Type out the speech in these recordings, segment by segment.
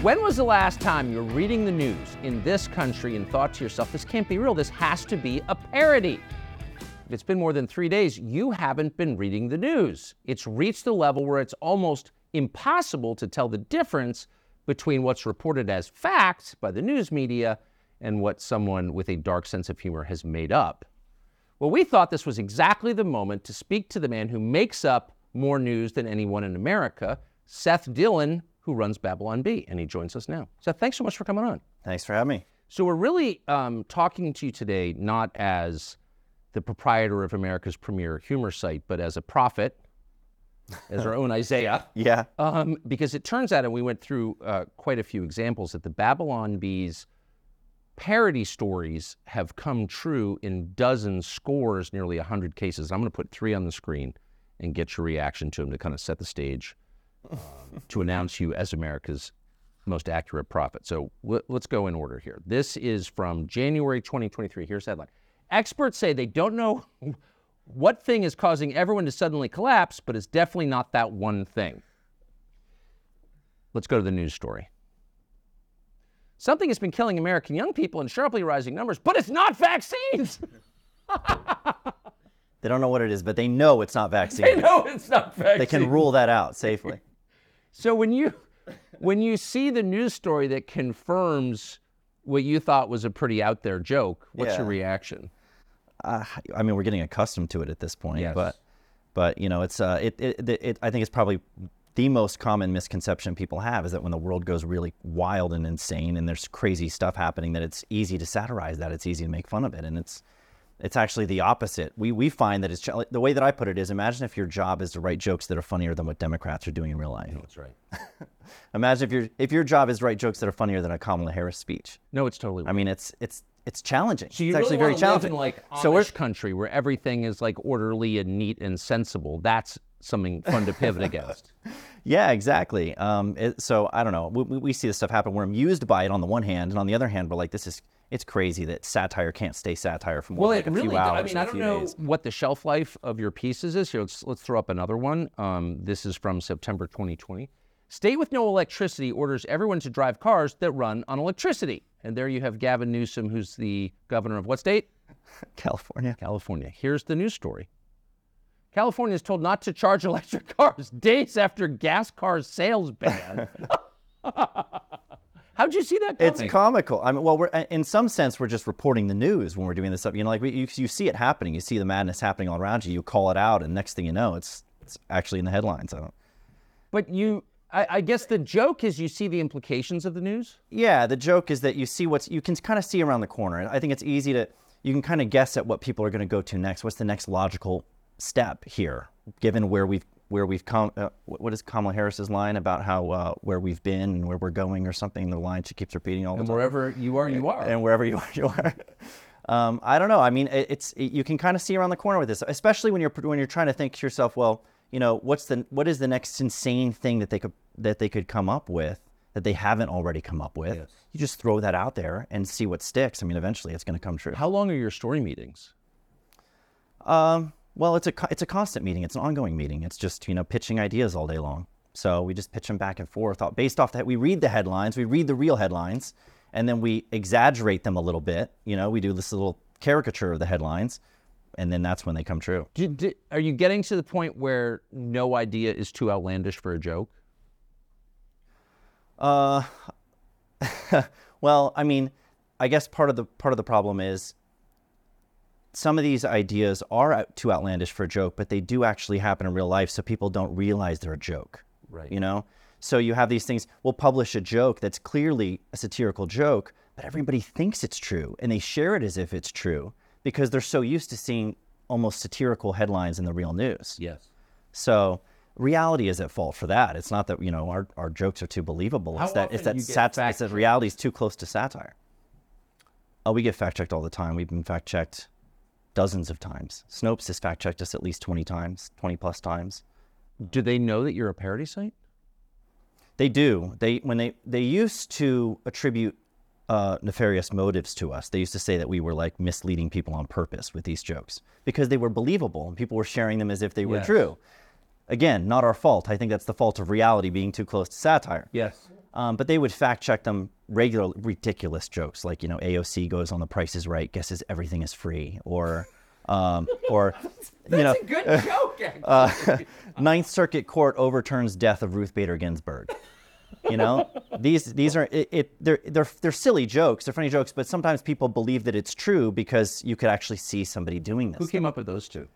When was the last time you were reading the news in this country and thought to yourself, this can't be real, this has to be a parody? If it's been more than three days, you haven't been reading the news. It's reached the level where it's almost impossible to tell the difference between what's reported as fact by the news media and what someone with a dark sense of humor has made up. Well, we thought this was exactly the moment to speak to the man who makes up more news than anyone in America, Seth Dillon, who runs Babylon Bee, and he joins us now. Seth, thanks so much for coming on. Thanks for having me. So we're really um, talking to you today not as the proprietor of America's premier humor site, but as a prophet, as our own Isaiah. Yeah. Um, because it turns out, and we went through uh, quite a few examples, that the Babylon Bees parody stories have come true in dozens, scores, nearly 100 cases. I'm going to put three on the screen and get your reaction to them to kind of set the stage to announce you as America's most accurate prophet. So w- let's go in order here. This is from January 2023. Here's the headline Experts say they don't know what thing is causing everyone to suddenly collapse, but it's definitely not that one thing. Let's go to the news story. Something has been killing American young people in sharply rising numbers, but it's not vaccines. They don't know what it is, but they know it's not vaccine. they know it's not vaccines. They can rule that out safely. So when you when you see the news story that confirms what you thought was a pretty out there joke, what's Yeah. your reaction? Uh, I mean, we're getting accustomed to it at this point, Yes. but but you know, it's uh, it, it, it, it I think it's probably the most common misconception people have is that when the world goes really wild and insane and there's crazy stuff happening, that it's easy to satirize that, it's easy to make fun of it, and it's it's actually the opposite. We we find that it's the way that I put it is imagine if your job is to write jokes that are funnier than what Democrats are doing in real life. That's right. Imagine if your if your job is to write jokes that are funnier than a Kamala Harris speech. No, it's totally. I mean, it's it's it's challenging. So you it's really actually very wanna live challenging. in like Amish so we're country where everything is like orderly and neat and sensible. That's something fun to pivot against. yeah, exactly. Um, it, so I don't know. We, we we see this stuff happen. We're amused by it on the one hand, and on the other hand, we're like, this is it's crazy that satire can't stay satire for more Well, than like it a really. few I hours. mean, or I don't know days. what the shelf life of your pieces is. Here, let's let's throw up another one. Um, this is from September 2020. State with no electricity orders everyone to drive cars that run on electricity. And there you have Gavin Newsom, who's the governor of what state? California. California. Here's the news story. California is told not to charge electric cars days after gas car sales ban. How'd you see that coming? It's comical. I mean, well, we're in some sense we're just reporting the news when we're doing this stuff. You know, like we, you, you see it happening. You see the madness happening all around you. You call it out, and next thing you know, it's it's actually in the headlines. I don't, but you, I, I guess the joke is you see the implications of the news. Yeah, the joke is that you see what's you can kind of see around the corner. And I think it's easy to you can kind of guess at what people are going to go to next. What's the next logical step here, given where we've where we've come? Uh, what is Kamala Harris's line about how uh, where we've been and where we're going or something? The line she keeps repeating all the And time. wherever you are, you are. And wherever you are, you are. Um, I don't know. I mean, it, it's it, you can kind of see around the corner with this, especially when you're when you're trying to think to yourself, well, you know, what's the what is the next insane thing that they could that they could come up with that they haven't already come up with? Yes. You just throw that out there and see what sticks. I mean, eventually it's going to come true. How long are your story meetings? Um, well, it's a it's a constant meeting. It's an ongoing meeting. It's just you know pitching ideas all day long. So we just pitch them back and forth. Based off that, we read the headlines. We read the real headlines, and then we exaggerate them a little bit. You know, we do this little caricature of the headlines, and then that's when they come true. Do, do, are you getting to the point where no idea is too outlandish for a joke? Uh, well, I mean, I guess part of the part of the problem is some of these ideas are too outlandish for a joke, but they do actually happen in real life, so people don't realize they're a joke. Right. You know, so you have these things. We'll publish a joke that's clearly a satirical joke, but everybody thinks it's true, and they share it as if it's true because they're so used to seeing almost satirical headlines in the real news. Yes. So reality is at fault for that. It's not that you know our, our jokes are too believable. How it's that it's that do you get sat- it's that reality is too close to satire. Oh, we get fact checked all the time. We've been fact checked dozens of times. Snopes has fact checked us at least twenty times, twenty plus times. Do they know that you're a parody site? They do. They when they they used to attribute uh, nefarious motives to us. They used to say that we were like misleading people on purpose with these jokes because they were believable and people were sharing them as if they were Yes. true. Again, not our fault. I think that's the fault of reality being too close to satire. Yes. Um, but they would fact check them regular ridiculous jokes like you know AOC goes on The Price is Right, guesses everything is free, or um, or you know That's a good joke. actually. uh, Ninth Circuit Court overturns death of Ruth Bader Ginsburg. You know, these these are it, it. They're they're they're silly jokes. They're funny jokes, but sometimes people believe that it's true because you could actually see somebody doing this. Who this. came up with those two?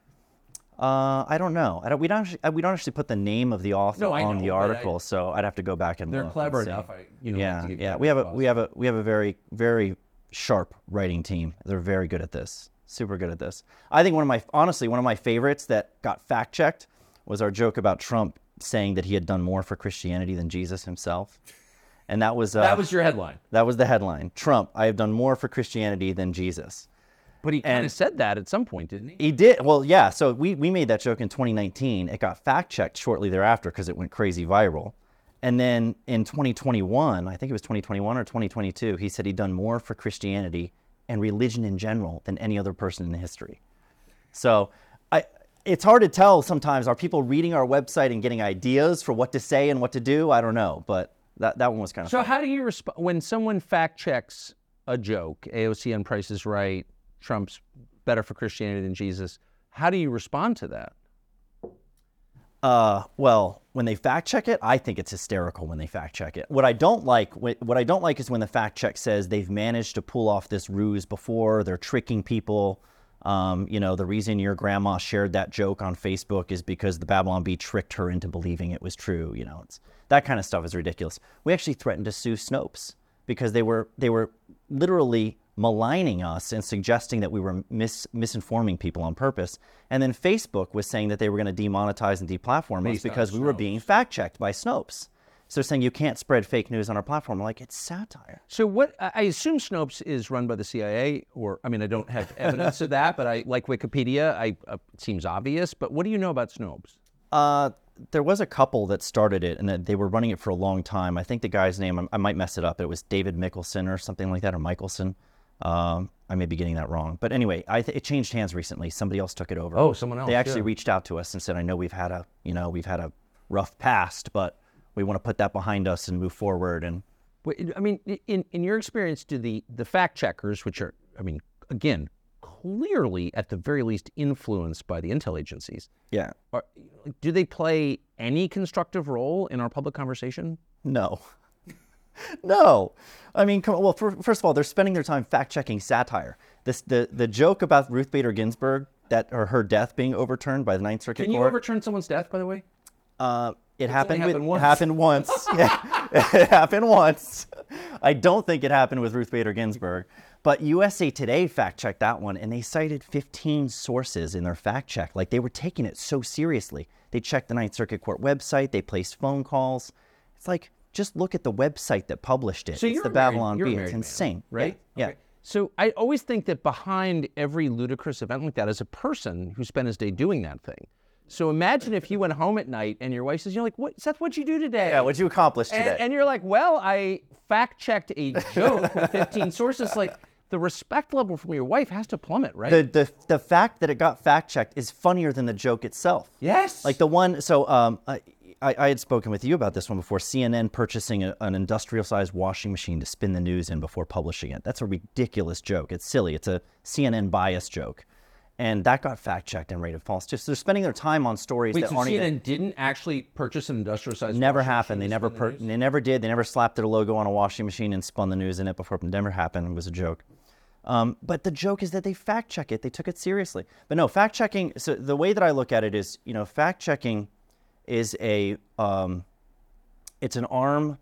Uh, I don't know. I don't, we don't actually, we don't actually put the name of the author No, on know, the but I- article, so I'd have to go back and They're look clever enough. I, you know, yeah, yeah. We have a we have a we have a very very sharp writing team. They're very good at this. Super good at this. I think one of my honestly one of my favorites that got fact checked was our joke about Trump saying that he had done more for Christianity than Jesus himself, and that was uh, That was your headline. that was the headline. Trump, I have done more for Christianity than Jesus. But he kind of said that at some point, didn't he? He did. Well, yeah. So we, we made that joke in 2019. It got fact checked shortly thereafter because it went crazy viral. And then in 2021, I think it was 2021 or 2022, he said he'd done more for Christianity and religion in general than any other person in history. So I, it's hard to tell sometimes. Are people reading our website and getting ideas for what to say and what to do? I don't know. But that, that one was kind of So how do you respond when someone fact checks a joke? AOC on Price is Right. Trump's better for Christianity than Jesus. How do you respond to that? Uh, well, when they fact check it, I think it's hysterical when they fact check it. What I don't like, what I don't like is when the fact check says they've managed to pull off this ruse before. They're tricking people. Um, you know, the reason your grandma shared that joke on Facebook is because the Babylon Bee tricked her into believing it was true. You know, that kind of stuff is ridiculous. We actually threatened to sue Snopes because they were they were literally maligning us and suggesting that we were mis- misinforming people on purpose. And then Facebook was saying that they were going to demonetize and deplatform us Based on because we were being fact checked by Snopes. So they're saying you can't spread fake news on our platform. Like, it's satire. So what? I assume Snopes is run by the CIA, or I mean, I don't have evidence of that, but I like Wikipedia. I uh, it seems obvious. But what do you know about Snopes? Uh, there was a couple that started it, and that they were running it for a long time. I think the guy's name, I, I might mess it up. It was David Mikkelson or something like that, or Michelson. Um, I may be getting that wrong, but anyway, I th- it changed hands recently. Somebody else took it over. Oh, someone else, They actually yeah. reached out to us and said, "I know we've had a, you know, we've had a rough past, but we want to put that behind us and move forward." And Wait, I mean, in in your experience, do the the fact checkers, which are, I mean, again, clearly at the very least influenced by the intel agencies, yeah, are, do they play any constructive role in our public conversation? No. no. I mean, come on. Well, fir- first of all, they're spending their time fact checking satire. This the the joke about Ruth Bader Ginsburg that or her death being overturned by the Ninth Circuit Can you Court. overturn someone's death, by the way? uh, it only happened with happened once. happened once. yeah, it happened once. I don't think it happened with Ruth Bader Ginsburg, but USA Today fact checked that one, and they cited 15 sources in their fact check. Like they were taking it so seriously. They checked the Ninth Circuit Court website. They placed phone calls. It's like just look at the website that published it. So it's you're the a married- Babylon you're a Bee. married It's man, insane, right? Yeah. Okay. So I always think that behind every ludicrous event like that is a person who spent his day doing that thing. So imagine if you went home at night and your wife says, "You're like, what, Seth? What'd you do today?" Yeah. What'd you accomplish today? and, and you're like, "Well, I fact checked a joke with 15 sources." Like the respect level from your wife has to plummet, right? the, the the fact that it got fact checked is funnier than the joke itself. yes. Like the one, so um, I, I I had spoken with you about this one before. CNN purchasing a, an industrial-sized washing machine to spin the news in before publishing it. That's a ridiculous joke. It's silly. It's a CNN bias joke, and that got fact-checked and rated false. too. So they're spending their time on stories Wait, that so aren't CNN even didn't actually purchase an industrial sized never happened. They never per, they never did. They never slapped their logo on a washing machine and spun the news in it before it never happened. It was a joke. Um, but the joke is that they fact check it. They took it seriously. But no, fact checking. So the way that I look at it is, you know, fact checking is a um, it's an arm.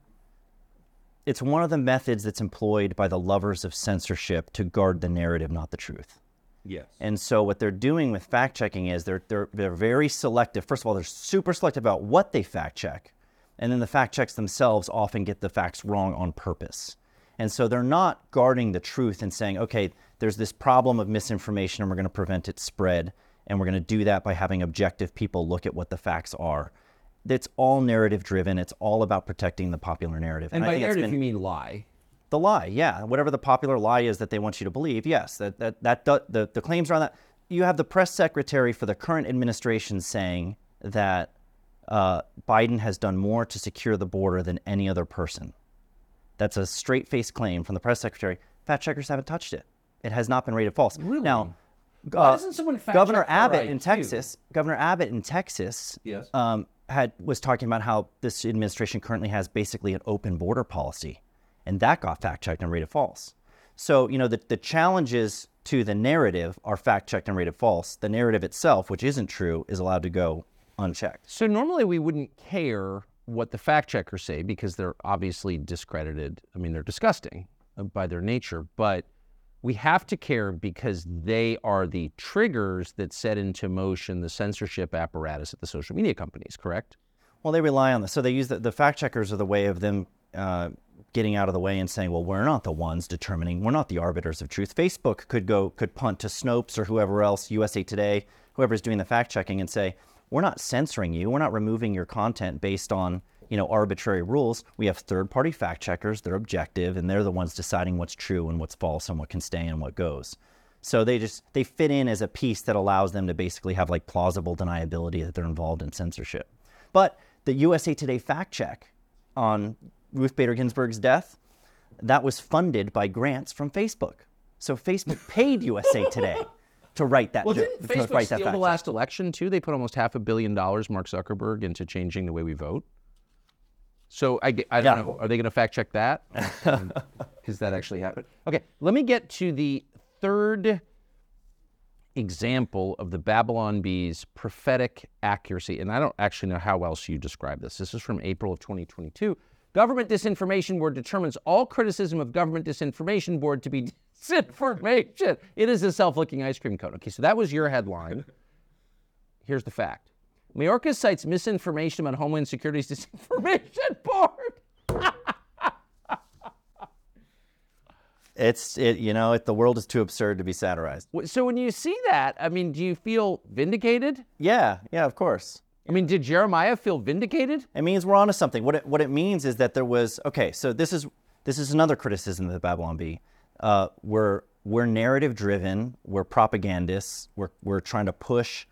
It's one of the methods that's employed by the lovers of censorship to guard the narrative, not the truth. Yes. And so what they're doing with fact checking is they're, they're, they're very selective. First of all, they're super selective about what they fact check. And then the fact checks themselves often get the facts wrong on purpose. And so they're not guarding the truth and saying, okay, there's this problem of misinformation and we're going to prevent its spread. And we're going to do that by having objective people look at what the facts are. It's all narrative driven. It's all about protecting the popular narrative. And I by narrative, been- you mean lie. the lie, yeah. Whatever the popular lie is that they want you to believe, yes. That that that the the claims are on that. You have the press secretary for the current administration saying that uh, Biden has done more to secure the border than any other person. that's a straight face claim from the press secretary. Fact checkers haven't touched it. It has not been rated false. Really? Now, Why uh, doesn't someone fact Governor check the Abbott right in too? Texas, Governor Abbott in Texas, Yes. um, had was talking about how this administration currently has basically an open border policy, and that got fact checked and rated false. So you know the the challenges to the narrative are fact checked and rated false. The narrative itself, which isn't true, is allowed to go unchecked. So normally we wouldn't care what the fact checkers say because they're obviously discredited. I mean, they're disgusting uh, by their nature, but we have to care because they are the triggers that set into motion the censorship apparatus at the social media companies, correct? Well, they rely on this. So they use the, the fact checkers are the way of them uh, getting out of the way and saying, well, we're not the ones determining, we're not the arbiters of truth. Facebook could go, could punt to Snopes or whoever else, USA Today, whoever's doing the fact checking and say, we're not censoring you. We're not removing your content based on, you know, arbitrary rules. We have third party fact checkers. They're objective and they're the ones deciding what's true and what's false and what can stay and what goes. So they just, they fit in as a piece that allows them to basically have like plausible deniability that they're involved in censorship. But the USA Today fact check on Ruth Bader Ginsburg's death, that was funded by grants from Facebook. So Facebook paid USA Today to write that. Well, jo- didn't to Facebook write steal the last election too? They put almost half a billion dollars, Mark Zuckerberg, into changing the way we vote. So I, I don't Yeah. know. Are they going to fact check that? Because that actually happened. Okay, let me get to the third example of the Babylon Bee's prophetic accuracy. And I don't actually know how else you describe this. This is from April of 2022. Government Disinformation Board determines all criticism of Government Disinformation Board to be disinformation. It is a self-licking ice cream cone. Okay, so that was your headline. Here's the fact. Mayorkas cites misinformation about Homeland Security's disinformation board. It's it, you know, it, the world is too absurd to be satirized. So when you see that, I mean, do you feel vindicated? Yeah, yeah, of course. I mean, did Jeremiah feel vindicated? It means we're onto something. What it, what it means is that there was okay. So this is this is another criticism of the Babylon Bee. Uh, we're we're narrative driven. We're propagandists. We're we're trying to push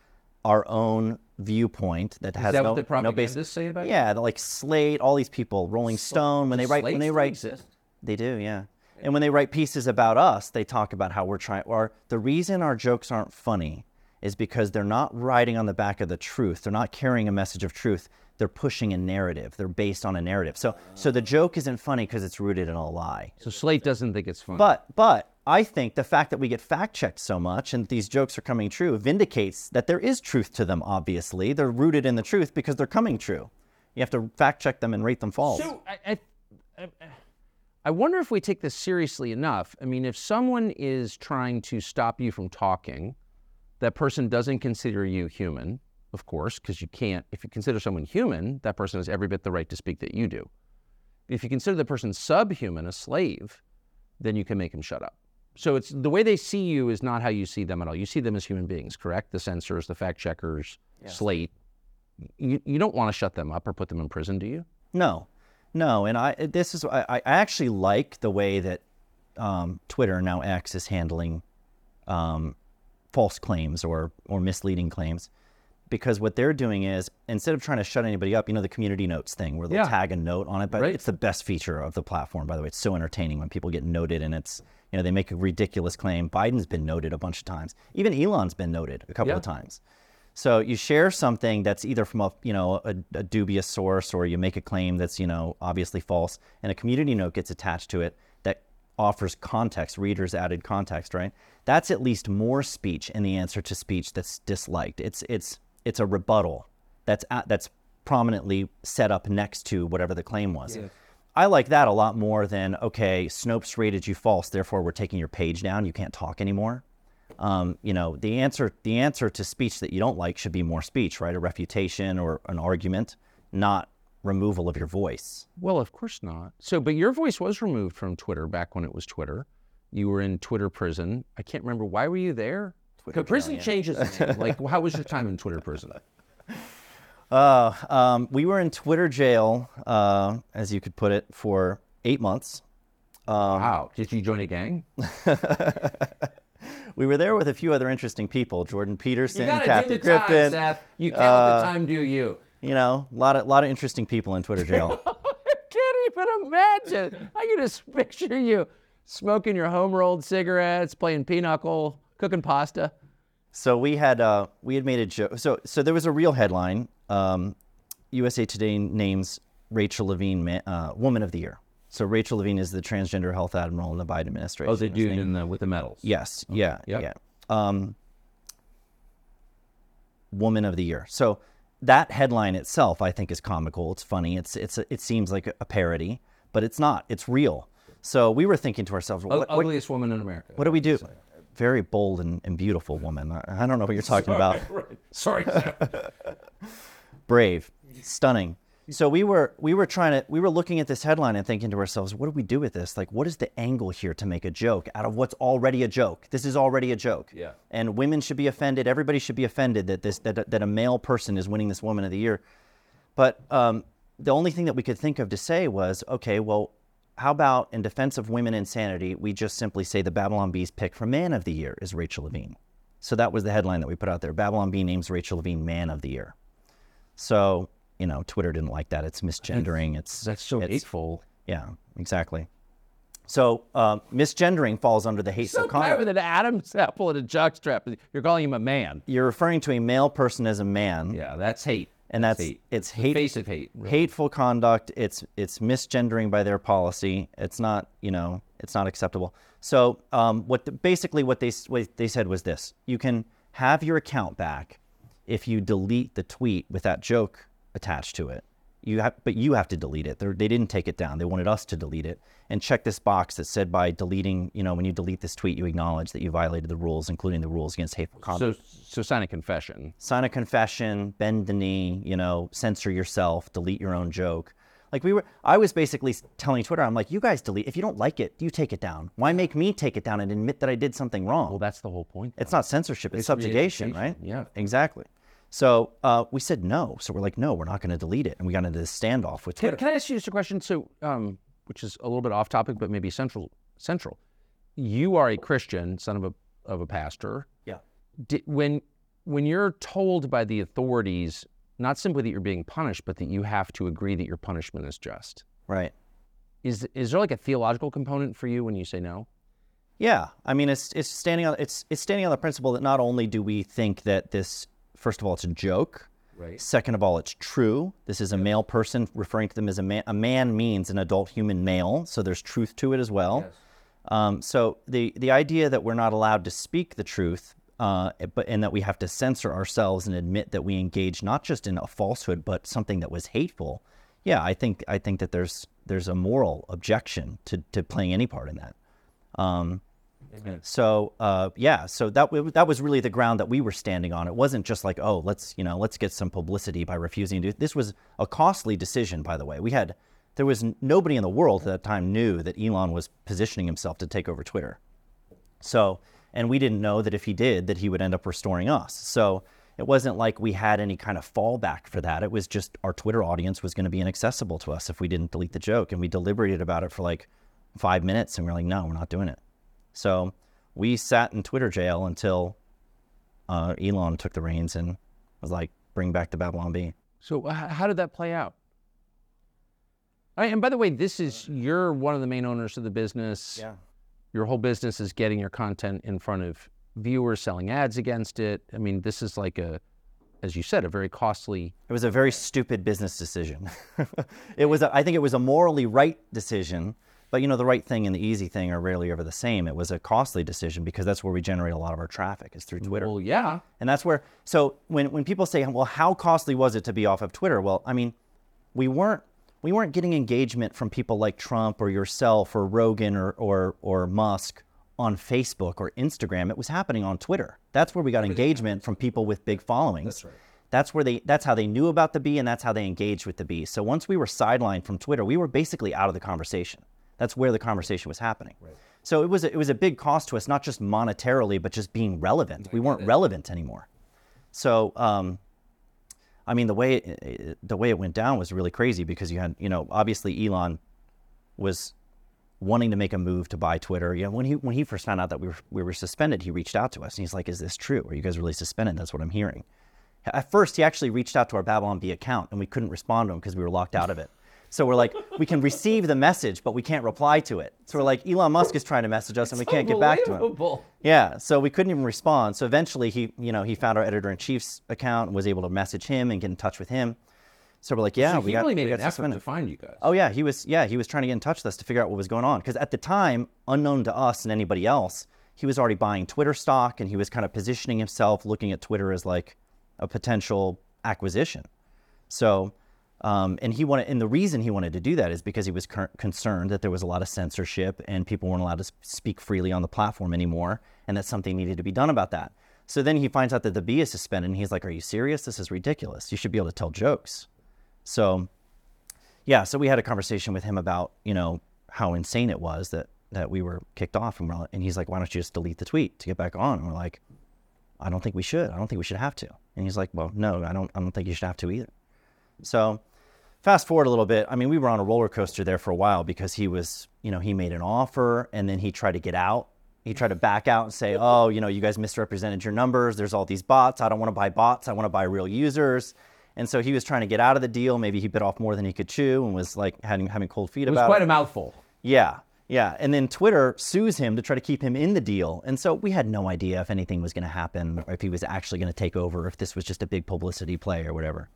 our own viewpoint that has that no, what the no propagandists say about? Yeah, like Slate, all these people, Rolling Stone. When they write when they write? They do, yeah. And when they write pieces about us, they talk about how we're trying. Or the reason our jokes aren't funny is because they're not riding on the back of the truth. They're not carrying a message of truth. They're pushing a narrative. They're based on a narrative. So, so the joke isn't funny because it's rooted in a lie. So Slate doesn't think it's funny. But, but I think the fact that we get fact checked so much and these jokes are coming true vindicates that there is truth to them. Obviously, they're rooted in the truth because they're coming true. You have to fact check them and rate them false. So I, I, I, wonder if we take this seriously enough. I mean, if someone is trying to stop you from talking, that person doesn't consider you human, of course, because you can't. If you consider someone human, that person has every bit the right to speak that you do. If you consider the person subhuman, a slave, then you can make him shut up. So it's the way they see you is not how you see them at all. You see them as human beings, correct? The censors, the fact checkers, Slate. You, you don't want to shut them up or put them in prison, do you? No, no, and I this is I, I actually like the way that um, Twitter now X is handling um, false claims or or misleading claims, because what they're doing is instead of trying to shut anybody up, you know the community notes thing where they'll Yeah. tag a note on it, but Right. it's the best feature of the platform. By the way, it's so entertaining when people get noted and it's you know they make a ridiculous claim. Biden's been noted a bunch of times. Even Elon's been noted a couple Yeah. of times. So you share something that's either from a you know a, a dubious source, or you make a claim that's you know obviously false, and a community note gets attached to it that offers context, readers added context, right? That's at least more speech in the answer to speech that's disliked. It's it's it's a rebuttal that's at, that's prominently set up next to whatever the claim was. I like that a lot more than okay, Snopes rated you false, therefore we're taking your page down. You can't talk anymore um, you know, the answer the answer to speech that you don't like should be more speech, right? A refutation or an argument, not removal of your voice. Well, of course not. So, but your voice was removed from Twitter back when it was Twitter. You were in Twitter prison. I can't remember why were you there. Twitter prison changes. like, how was your time in Twitter prison? Uh, um, we were in Twitter jail, uh, as you could put it, for eight months. wow. Did you join a gang? We were there with a few other interesting people: Jordan Peterson, Kathy Griffin. You can't let the time do you. You know, a lot of lot of interesting people in Twitter jail. I can't but imagine. I can just picture you smoking your home rolled cigarettes, playing pinochle, cooking pasta. So we had uh, we had made a joke. So so there was a real headline. Um, USA Today names Rachel Levine Ma- uh, Woman of the Year. So Rachel Levine is the transgender health admiral in the Biden administration. Oh, the His dude in the with the medals. Yes. Yeah. Yep. Yeah. Um, Woman of the Year. So that headline itself, I think, is comical. It's funny. It's it's it seems like a parody, but it's not. It's real. So we were thinking to ourselves, U- what, what, ugliest woman in America. what do we do? Very bold and, and beautiful woman. I, I don't know what you're talking about. Sorry. brave, stunning. So we were we were trying to we were looking at this headline and thinking to ourselves, what do we do with this? Like, what is the angle here to make a joke out of what's already a joke? This is already a joke. Yeah. And women should be offended. Everybody should be offended that this that that a male person is winning this Woman of the Year. But um, the only thing that we could think of to say was, okay, well, how about in defense of women insanity, we just simply say the Babylon Bee's pick for Man of the Year is Rachel Levine. So that was the headline that we put out there. Babylon Bee names Rachel Levine Man of the Year. So, you know, Twitter didn't like that. It's misgendering. It's That's so it's, hateful. Yeah, exactly. So uh, misgendering falls under the hateful So conduct. with an Adam's apple and a jockstrap. You're calling him a man. You're referring to a male person as a man, Yeah, that's hate. And that's hate. it's hate, face of hate. really. hateful conduct. It's it's misgendering by their policy. It's not you know it's not acceptable. So um, what the, basically what they what they said was this: you can have your account back if you delete the tweet with that joke attached to it. You have, but you have to delete it. They're, they didn't take it down. They wanted us to delete it and check this box that said by deleting, you know, when you delete this tweet, you acknowledge that you violated the rules, including the rules against hateful conduct So, so sign a confession. sign a confession, bend the knee, you know, censor yourself, delete your own joke. Like we were, I was basically telling Twitter, I'm like, you guys delete. If you don't like it, you take it down. Why make me take it down and admit that I did something wrong? Well, that's the whole point. it's not censorship; it's, It's subjugation, right? yeah. exactly. So uh, we said no. So we're like, no, we're not going to delete it, and we got into this standoff with Can, Twitter. can I ask you just a question? So, um, which is a little bit off topic, but maybe central. Central. You are a Christian, son of a of a pastor. yeah. Di when when you're told by the authorities, not simply that you're being punished, but that you have to agree that your punishment is just. Right. Is is there like a theological component for you when you say no? Yeah, I mean, it's it's standing on it's it's standing on the principle that not only do we think that this, first of all, it's a joke. Right. Second of all, it's true. This is a male person referring to them as a man. A man means an adult human male, so there's truth to it as well. Um, so the the idea that we're not allowed to speak the truth, uh, but and that we have to censor ourselves and admit that we engage not just in a falsehood but something that was hateful. Yeah, I think I think that there's there's a moral objection to to playing any part in that. Um, so uh, yeah, so that that was really the ground that we were standing on. It wasn't just like, oh, let's you know, let's get some publicity by refusing to. This was a costly decision, by the way. We had there was nobody in the world at that time knew that Elon was positioning himself to take over Twitter. So, and we didn't know that if he did, that he would end up restoring us. So it wasn't like we had any kind of fallback for that. It was just our Twitter audience was going to be inaccessible to us if we didn't delete the joke. And we deliberated about it for like five minutes and we're like, no, we're not doing it. So we sat in Twitter jail until uh, Elon took the reins and was like, bring back the Babylon Bee. So h- how did that play out? And by the way, this is you're one of the main owners of the business. Yeah. Your whole business is getting your content in front of viewers, selling ads against it. I mean, this is like a, as you said, a very costly. It was a very stupid business decision. it was, a, I think, it was a morally right decision, but you know, the right thing and the easy thing are rarely ever the same. It was a costly decision because that's where we generate a lot of our traffic is through Twitter, Well, yeah. and that's where. So when when people say, "Well, how costly was it to be off of Twitter?" Well, I mean, we weren't we weren't getting engagement from people like Trump or yourself or Rogan or or or Musk on Facebook or Instagram. It was happening on Twitter. That's where we got engagement from people with big followings. That's right. That's where they that's how they knew about the bee and that's how they engaged with the bee. So once we were sidelined from Twitter, we were basically out of the conversation. That's where the conversation was happening. Right. So it was a, it was a big cost to us, not just monetarily, but just being relevant. we weren't relevant anymore. So um, I mean, the way it, it- the way it went down was really crazy because you had, you know, obviously Elon was wanting to make a move to buy Twitter. You know, when he when he first found out that we were we were suspended, he reached out to us and he's like, "Is this true? Are you guys really suspended?" That's what I'm hearing. At first, he actually reached out to our Babylon Bee account and we couldn't respond to him because we were locked out of it. So we're like, we can receive the message, but we can't reply to it. So we're like, Elon Musk is trying to message us, and we can't get back to him. Yeah, so we couldn't even respond. So eventually, he, you know, he found our editor in chief's account and was able to message him and get in touch with him. So we're like, yeah, So we got, really we made got an effort to find you guys. Oh yeah, he was yeah, he was trying to get in touch with us to figure out what was going on because at the time, unknown to us and anybody else, he was already buying Twitter stock and he was kind of positioning himself looking at Twitter as like a potential acquisition. So um, and he wanted, and the reason he wanted to do that is because he was cur- concerned that there was a lot of censorship and people weren't allowed to speak freely on the platform anymore, and that something needed to be done about that. So then he finds out that the Bee is suspended, and he's like, "Are you serious? This is ridiculous. You should be able to tell jokes." So yeah, so we had a conversation with him about you know how insane it was that that we were kicked off, and and he's like, "Why don't you just delete the tweet to get back on?" And we're like, "I don't think we should. I don't think we should have to." And he's like, "Well, no, I don't. I don't think you should have to either." So fast forward a little bit. I mean, we were on a roller coaster there for a while because he was, you know, he made an offer and then he tried to get out. He tried to back out and say, "Oh, you know, you guys misrepresented your numbers. There's all these bots. I don't want to buy bots. I want to buy real users." And so he was trying to get out of the deal. Maybe he bit off more than he could chew and was like having having cold feet about it was quite it. a mouthful. Yeah, yeah. And then Twitter sues him to try to keep him in the deal. And so we had no idea if anything was going to happen or if he was actually going to take over, if this was just a big publicity play or whatever.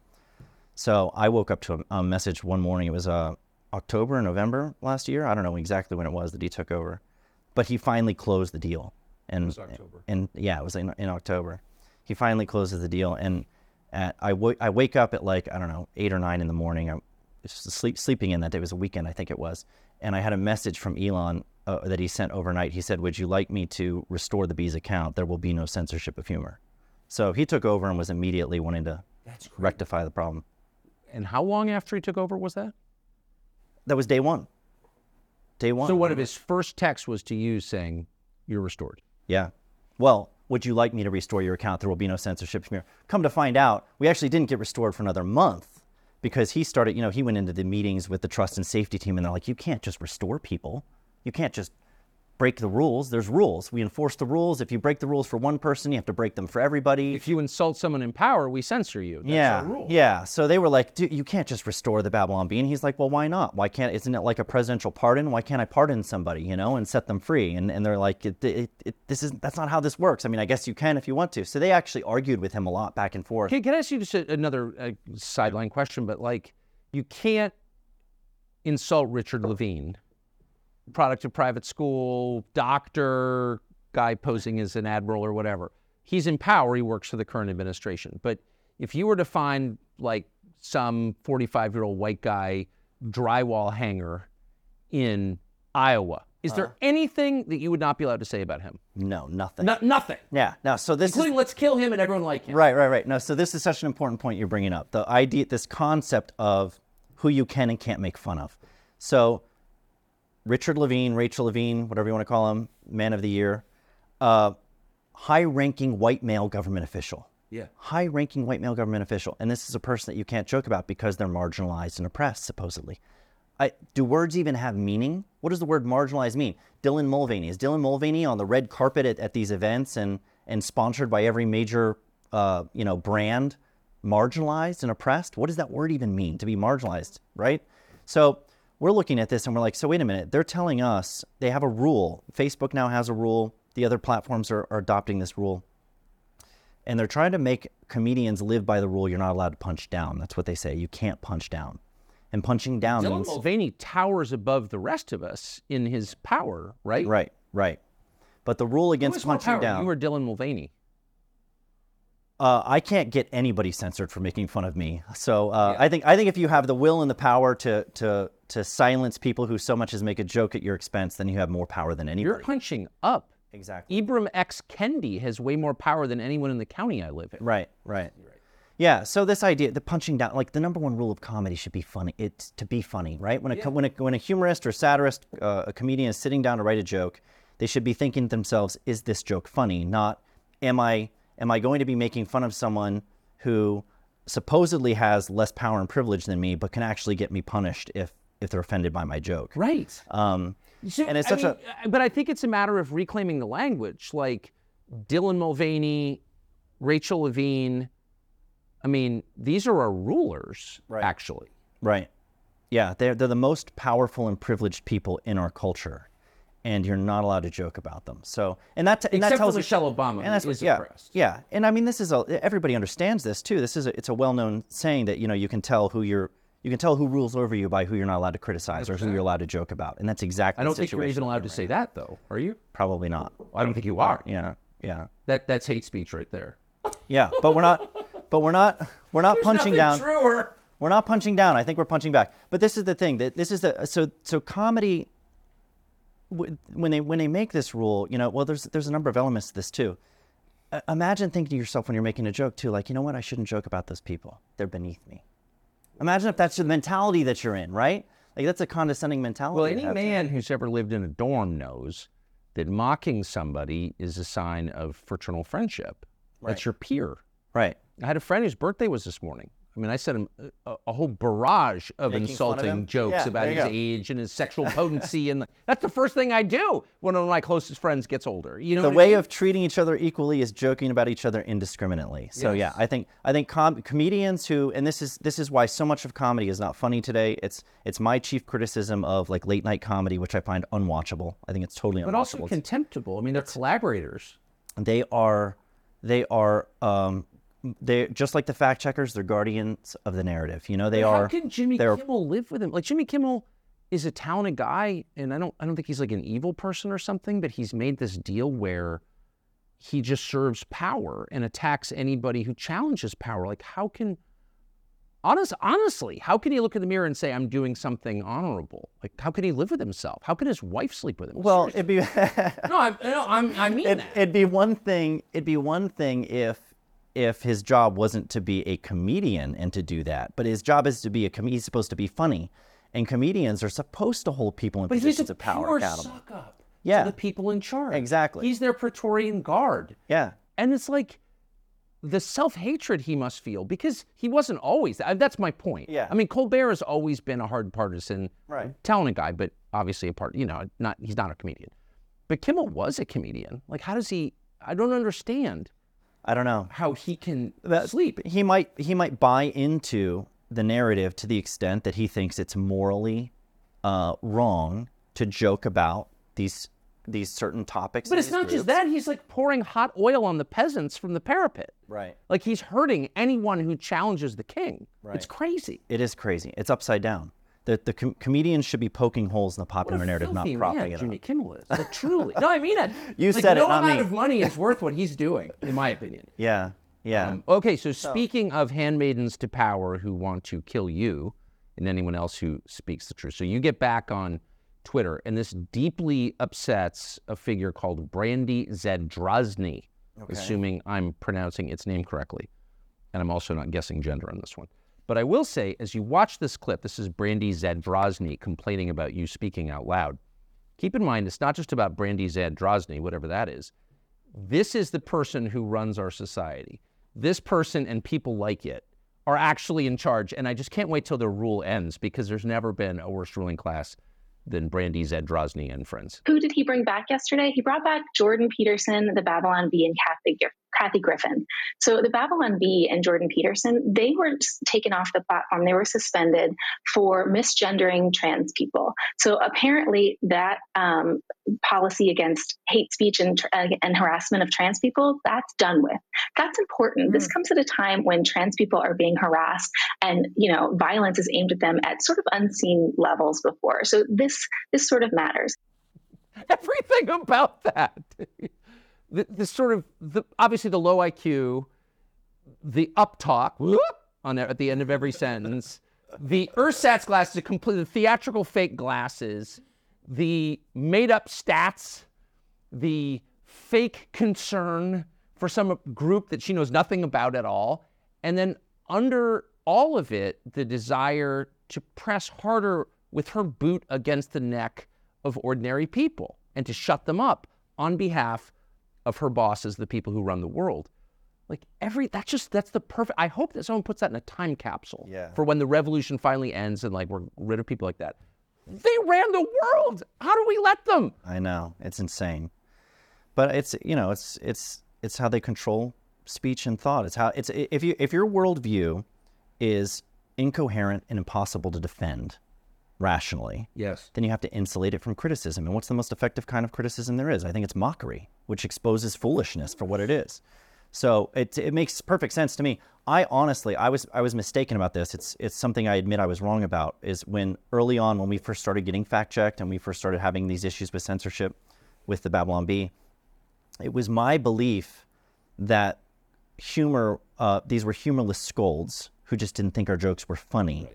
So I woke up to a, a message one morning. It was uh, October or November last year. I don't know exactly when it was that he took over, but he finally closed the deal. And, was October. And yeah, it was in, in October. He finally closes the deal. And at, I, w- I wake up at like, I don't know, eight or nine in the morning. I'm just sleep, sleeping in that day. It was a weekend, I think it was. And I had a message from Elon uh, that he sent overnight. He said, Would you like me to restore the Bees account? There will be no censorship of humor. So he took over and was immediately wanting to rectify the problem. And how long after he took over was that? That was day one. Day one. So one of his first texts was to you saying, "You're restored." Yeah. Well, would you like me to restore your account? There will be no censorship from here. Come to find out, we actually didn't get restored for another month because he started, you know, he went into the meetings with the trust and safety team and they're like, you can't just restore people. You can't just break the rules. There's rules. We enforce the rules. If you break the rules for one person, you have to break them for everybody. If you insult someone in power, we censor you. That's yeah, our rule. yeah. So they were like, Dude, you can't just restore the Babylon Bee. And he's like, well, why not? Why can't? Isn't it like a presidential pardon? Why can't I pardon somebody, you know, and set them free? And and they're like, it, it, it, this is that's not how this works. I mean, I guess you can if you want to. So they actually argued with him a lot back and forth. Can, can I ask you just a, another uh, sideline question? But like, you can't insult Richard Levine, product of private school, doctor, guy posing as an admiral or whatever. He's in power. He works for the current administration. But if you were to find like some 45 year old white guy drywall hanger in Iowa, is there uh-huh. anything that you would not be allowed to say about him? No, nothing. No, nothing. Yeah. No. So this is Including let's kill him and everyone like him. Right, right, right. No, so this is such an important point you're bringing up. The idea, this concept of who you can and can't make fun of. So, Richard Levine, Rachel Levine, whatever you want to call him, man of the year, uh, high ranking white male government official. Yeah. High ranking white male government official. And this is a person that you can't joke about because they're marginalized and oppressed, supposedly. I, do words even have meaning? What does the word marginalized mean? Dylan Mulvaney. Is Dylan Mulvaney on the red carpet at, at these events and, and sponsored by every major uh, you know, brand marginalized and oppressed? What does that word even mean to be marginalized, right? So we're looking at this and we're like, so wait a minute, they're telling us they have a rule. Facebook now has a rule. The other platforms are, are adopting this rule. And they're trying to make comedians live by the rule you're not allowed to punch down. That's what they say. You can't punch down. And punching down Dylan means Mulvaney towers above the rest of us in his power, right? right, right. But the rule against punching down, You were Dylan Mulvaney? Uh, I can't get anybody censored for making fun of me. So uh, I think I think if you have the will and the power to to to silence people who so much as make a joke at your expense, then you have more power than anybody. You're punching up. Exactly. Ibram X. Kendi has way more power than anyone in the county I live in. Right, right. Yeah, so this idea, the punching down, like the number one rule of comedy should be funny. It's to be funny, right? When a co when a when a humorist or satirist, uh, a comedian is sitting down to write a joke, they should be thinking to themselves, "Is this joke funny?" Not, "Am I am I going to be making fun of someone who supposedly has less power and privilege than me, but can actually get me punished if if they're offended by my joke?" Right. Um, So, and it's I such mean, uh, But I think it's a matter of reclaiming the language. Like Dylan Mulvaney, Rachel Levine. I mean, these are our rulers, Right. actually. Right. Yeah, they're they're the most powerful and privileged people in our culture, and you're not allowed to joke about them. So, and that and that Except for tells you- Michelle Obama, and that's is yeah, oppressed. yeah. And I mean, this is a everybody understands this too. This is a, it's a well-known saying that you know you can tell who you're you can tell who rules over you by who you're not allowed to criticize or who you're allowed to joke about, and that's exactly. I don't think you're even allowed we're to say that, though. Are you? Probably not. I don't think you are. Yeah, yeah, That that's hate speech right there. yeah. But we're not. But we're not. We're not punching down. Truer. We're not punching down. I think we're punching back. But this is the thing. That this is the so so comedy. When they when they make this rule, you know, well, there's there's a number of elements to this too. Uh, imagine thinking to yourself when you're making a joke too, like, you know what, I shouldn't joke about those people. They're beneath me. Imagine if that's the mentality that you're in, right? Like that's a condescending mentality. Well, any man who's ever lived in a dorm knows that mocking somebody is a sign of fraternal friendship. That's your peer. right? I had a friend whose birthday was this morning. I mean, I sent him a, a whole barrage of Making fun of insulting jokes Yeah, about his go. age and his sexual potency, and that's the first thing I do when one of my closest friends gets older. You know, the what I way mean? of treating each other equally is joking about each other indiscriminately. So yeah, I think I think com- comedians who and this is this is why so much of comedy is not funny today. It's it's my chief criticism of like late night comedy, which I find unwatchable. I think it's totally unwatchable. but also contemptible. I mean, they're collaborators. they are they are um they just like the fact checkers. They're guardians of the narrative. You know they But are. How can Jimmy Kimmel live with him? Like Jimmy Kimmel is a talented guy, and I don't I don't think he's like an evil person or something, but he's made this deal where he just serves power and attacks anybody who challenges power. Like how can honest honestly, how can he look in the mirror and say I'm doing something honorable? Like how can he live with himself? How can his wife sleep with him? well, Seriously. it'd be no, I, no, I'm, I mean it, that. it'd be one thing it'd be one thing if if his job wasn't to be a comedian and to do that but his job is to be a comedian. he's supposed to be funny and comedians are supposed to hold people in But he's a of power pure accountable suck up Yeah. to the people in charge. Exactly. He's their Praetorian guard. yeah And it's like the self hatred he must feel because he wasn't always. uh, That's my point. Yeah. I mean, Colbert has always been a hard partisan, Right. talented guy, but obviously a part. You know, not he's not a comedian. But Kimmel was a comedian. Like, how does he? I don't understand i don't know how he can That- sleep. he might he might buy into the narrative to the extent that he thinks it's morally uh, wrong to joke about these these certain topics But it's not just that. He's like pouring hot oil on the peasants from the parapet. right Like he's hurting anyone who challenges the king. It's crazy. it is crazy it's upside down the, the com- comedians should be poking holes in the popular narrative not filthy propping man it Jimmy up Kimmel is. Like, truly. No, I mean it. You Like, said it, no amount me. of money is worth what he's doing, in my opinion. yeah yeah Um, okay, so speaking of handmaidens to power who want to kill you and anyone else who speaks the truth. So you get back on Twitter, and this deeply upsets a figure called Brandy Zadrozny, assuming I'm pronouncing its name correctly. And I'm also not guessing gender on this one. But I will say, as you watch this clip, this is Brandy Zadrozny complaining about you speaking out loud. Keep in mind, it's not just about Brandy Zadrozny, whatever that is. This is the person who runs our society. This person and people like it are actually in charge. And I just can't wait till their rule ends because there's never been a worse ruling class than Brandy Zadrozny and friends. Who did he bring back yesterday? He brought back Jordan Peterson, the Babylon Bee, and Kathy, Kathy Griffin. So the Babylon Bee and Jordan Peterson, they were taken off the platform. They were suspended for misgendering trans people. So apparently, that um, policy against hate speech and, uh, and harassment of trans people, that's done with. That's important. This comes at a time when trans people are being harassed and you know violence is aimed at them at sort of unseen levels before. So this this sort of matters. Everything about that. the, the sort of, the, obviously, the low IQ, the up talk whoop, on at the end of every sentence, the ersatz glasses, the complete the theatrical fake glasses, the made up stats, the fake concern for some group that she knows nothing about at all, and then under all of it, the desire to press harder with her boot against the neck of ordinary people and to shut them up on behalf of her bosses, the people who run the world. Like every that's just that's the perfect. I hope that someone puts that in a time capsule Yeah. for when the revolution finally ends and like we're rid of people like that. They ran the world. How do we let them? I know it's insane, but it's you know it's it's it's how they control speech and thought. It's how it's if you if your worldview is incoherent and impossible to defend, rationally, Yes. then you have to insulate it from criticism. And what's the most effective kind of criticism there is? I think it's mockery, which exposes foolishness for what it is. So it, it makes perfect sense to me. I honestly, I was I was mistaken about this. It's it's something I admit I was wrong about. Is when early on when we first started getting fact checked and we first started having these issues with censorship with the Babylon Bee, it was my belief that humor uh, these were humorless scolds who just didn't think our jokes were funny.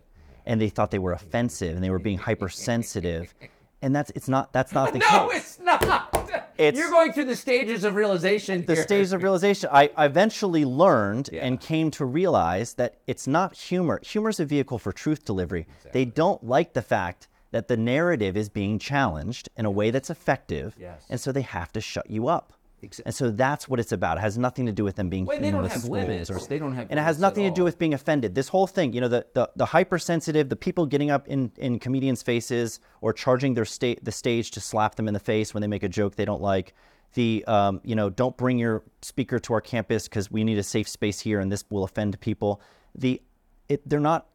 And they thought they were offensive and they were being hypersensitive. And that's it's not that's not the No, case. it's not. It's- You're going through the stages of realization. the here. stage of realization. I, eventually learned and came to realize that it's not humor. Humor is a vehicle for truth delivery. They don't like the fact that the narrative is being challenged in a way that's effective. Yes. and so they have to shut you up Exa- and so that's what it's about it has nothing to do with them being Wait, they don't have limits. or- They don't have. and it has nothing to do with being offended. This whole thing, you know, the the, the hypersensitive, the people getting up in, in comedians' faces or charging their sta- the stage to slap them in the face when they make a joke they don't like. The um, you know, don't bring your speaker to our campus because we need a safe space here, and this will offend people. The it, they're not.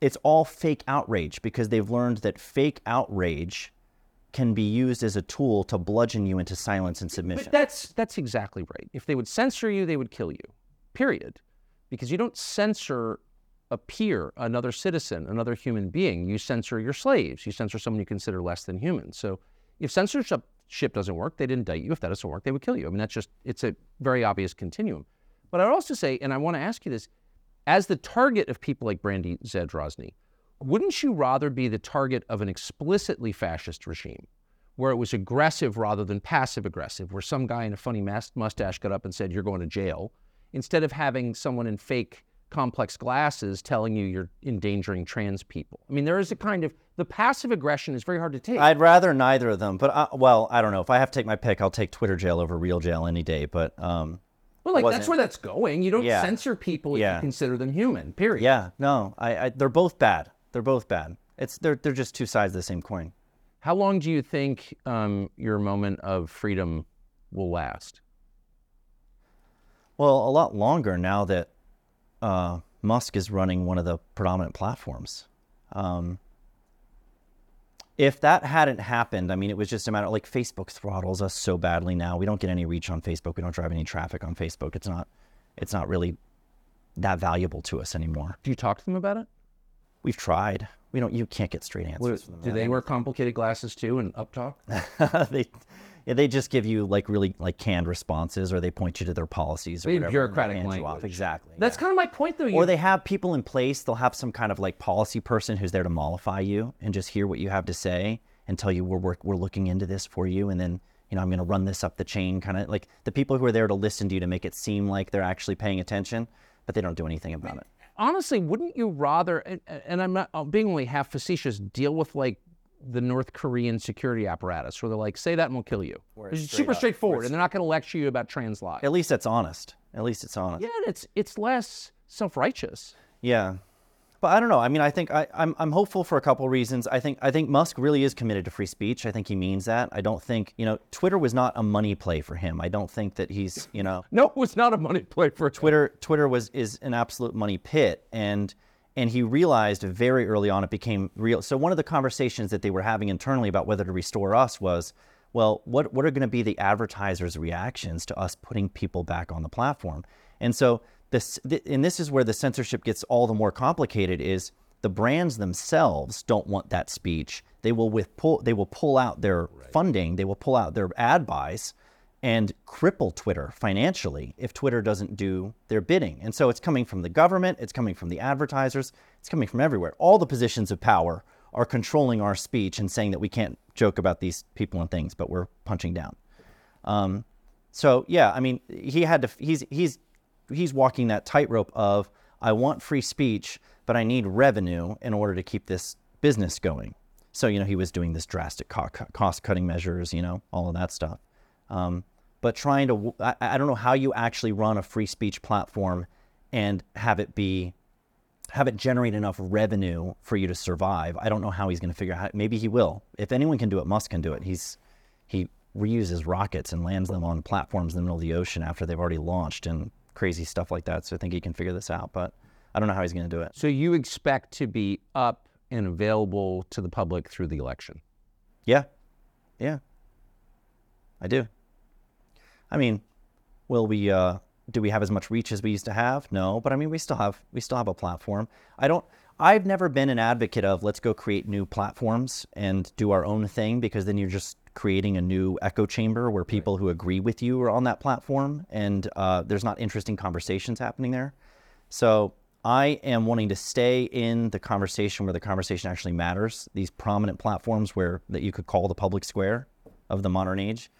It's all fake outrage because they've learned that fake outrage can be used as a tool to bludgeon you into silence and submission. But that's that's exactly right. If they would censor you, they would kill you. Period. Because you don't censor a peer, another citizen, another human being. You censor your slaves. You censor someone you consider less than human. So if censorship ship doesn't work, they'd indict you. If that doesn't work, they would kill you. I mean, that's just it's a very obvious continuum. But I'd also say, and I want to ask you this, as the target of people like Brandy Zadrozny, wouldn't you rather be the target of an explicitly fascist regime where it was aggressive rather than passive aggressive, where some guy in a funny mustache got up and said, You're going to jail, instead of having someone in fake complex glasses telling you you're endangering trans people? I mean, there is a kind of, the passive aggression is very hard to take. I'd rather neither of them, but I, well, I don't know. If I have to take my pick, I'll take Twitter jail over real jail any day. But um, well, like, that's where that's going. You don't Yeah. censor people if Yeah. you consider them human, period. yeah, no, I, I they're both bad. They're both bad. It's they're they're just two sides of the same coin. How long do you think um, your moment of freedom will last? Well, a lot longer now that uh, Musk is running one of the predominant platforms. Um, if that hadn't happened, I mean, it was just a matter of like Facebook throttles us so badly now. We don't get any reach on Facebook. We don't drive any traffic on Facebook. It's not, it's not really that valuable to us anymore. Do you talk to them about it? We've tried. We don't. You can't get straight What- answers them. do they wear complicated glasses too and up talk? they, yeah, they just give you like really like canned responses, or they point you to their policies or whatever, bureaucratic you off. language. Exactly. That's yeah. kind of my point, though. Or they have people in place. They'll have some kind of like policy person who's there to mollify you and just hear what you have to say and tell you we're work, we're looking into this for you, and then you know I'm going to run this up the chain. Kind of like the people who are there to listen to you to make it seem like they're actually paying attention, but they don't do anything about it. Honestly, wouldn't you rather? And, and I'm not I'm being only half facetious. Deal with like the North Korean security apparatus, where they're like, "Say that and we'll kill you." it's straight super up- straightforward, and they're not going to lecture you about trans lives. At least that's honest. At least it's honest. Yeah, and it's it's less self-righteous. Yeah. But I don't know. I mean, I think I, I'm, I'm hopeful for a couple reasons. I think I think Musk really is committed to free speech. I think he means that. I don't think you know Twitter was not a money play for him. I don't think that he's you know No, it was not a money play for Twitter Twitter was is an absolute money pit and and he realized very early on it became real. So one of the conversations that they were having internally about whether to restore us was, well, what what are going to be the advertisers' reactions to us putting people back on the platform? And so this th- and this is where the censorship gets all the more complicated is the brands themselves don't want that speech. They will with pull they will pull out their funding, they will pull out their ad buys and cripple Twitter financially if Twitter doesn't do their bidding. And so it's coming from the government, it's coming from the advertisers, it's coming from everywhere. All the positions of power are controlling our speech and saying that we can't joke about these people and things, but we're punching down. Um, so yeah, I mean, he had to. He's he's he's walking that tightrope of I want free speech, but I need revenue in order to keep this business going. So you know, he was doing this drastic cost cutting measures, you know, all of that stuff. Um, but trying to, I, I don't know how you actually run a free speech platform and have it be have it generate enough revenue for you to survive. I don't know how he's going to figure out. Maybe he will. If anyone can do it, Musk can do it. He's he reuses rockets and lands them on platforms in the middle of the ocean after they've already launched and crazy stuff like that. So I think he can figure this out. But I don't know how he's going to do it. So you expect to be up and available to the public through the election. Yeah. Yeah. I do. I mean, will we uh do we have as much reach as we used to have? No, but I mean we still have we still have a platform. I don't I've never been an advocate of let's go create new platforms and do our own thing because then you're just creating a new echo chamber where people right. who agree with you are on that platform and uh, there's not interesting conversations happening there. So I am wanting to stay in the conversation where the conversation actually matters. These prominent platforms where that you could call the public square of the modern age,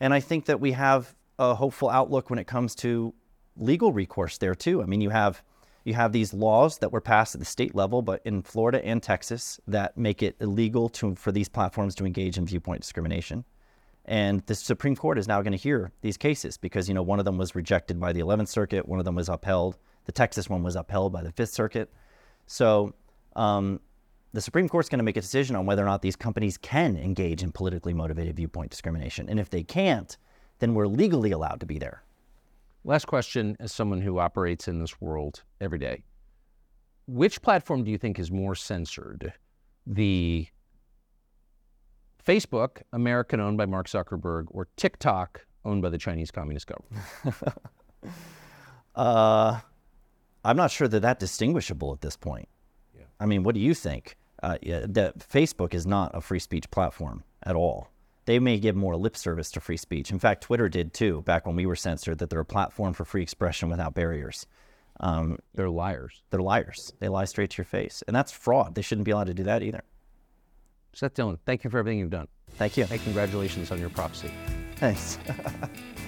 and I think that we have a hopeful outlook when it comes to legal recourse there too. I mean, you have you have these laws that were passed at the state level, but in Florida and Texas that make it illegal to, for these platforms to engage in viewpoint discrimination. And the Supreme Court is now going to hear these cases because you know one of them was rejected by the 11th Circuit, one of them was upheld. The Texas one was upheld by the Fifth Circuit. So um, the Supreme Court's going to make a decision on whether or not these companies can engage in politically motivated viewpoint discrimination. And if they can't, then we're legally allowed to be there. Last question as someone who operates in this world every day. Which platform do you think is more censored? The Facebook, American owned by Mark Zuckerberg, or TikTok, owned by the Chinese Communist government? uh, I'm not sure that that's distinguishable at this point. Yeah. I mean, what do you think? Uh, yeah, that Facebook is not a free speech platform at all they may give more lip service to free speech. In fact, Twitter did too, back when we were censored, that they're a platform for free expression without barriers. Um, they're liars. They're liars. They lie straight to your face. And that's fraud. They shouldn't be allowed to do that either. Seth Dillon, thank you for everything you've done. Thank you. And congratulations on your prophecy. Thanks.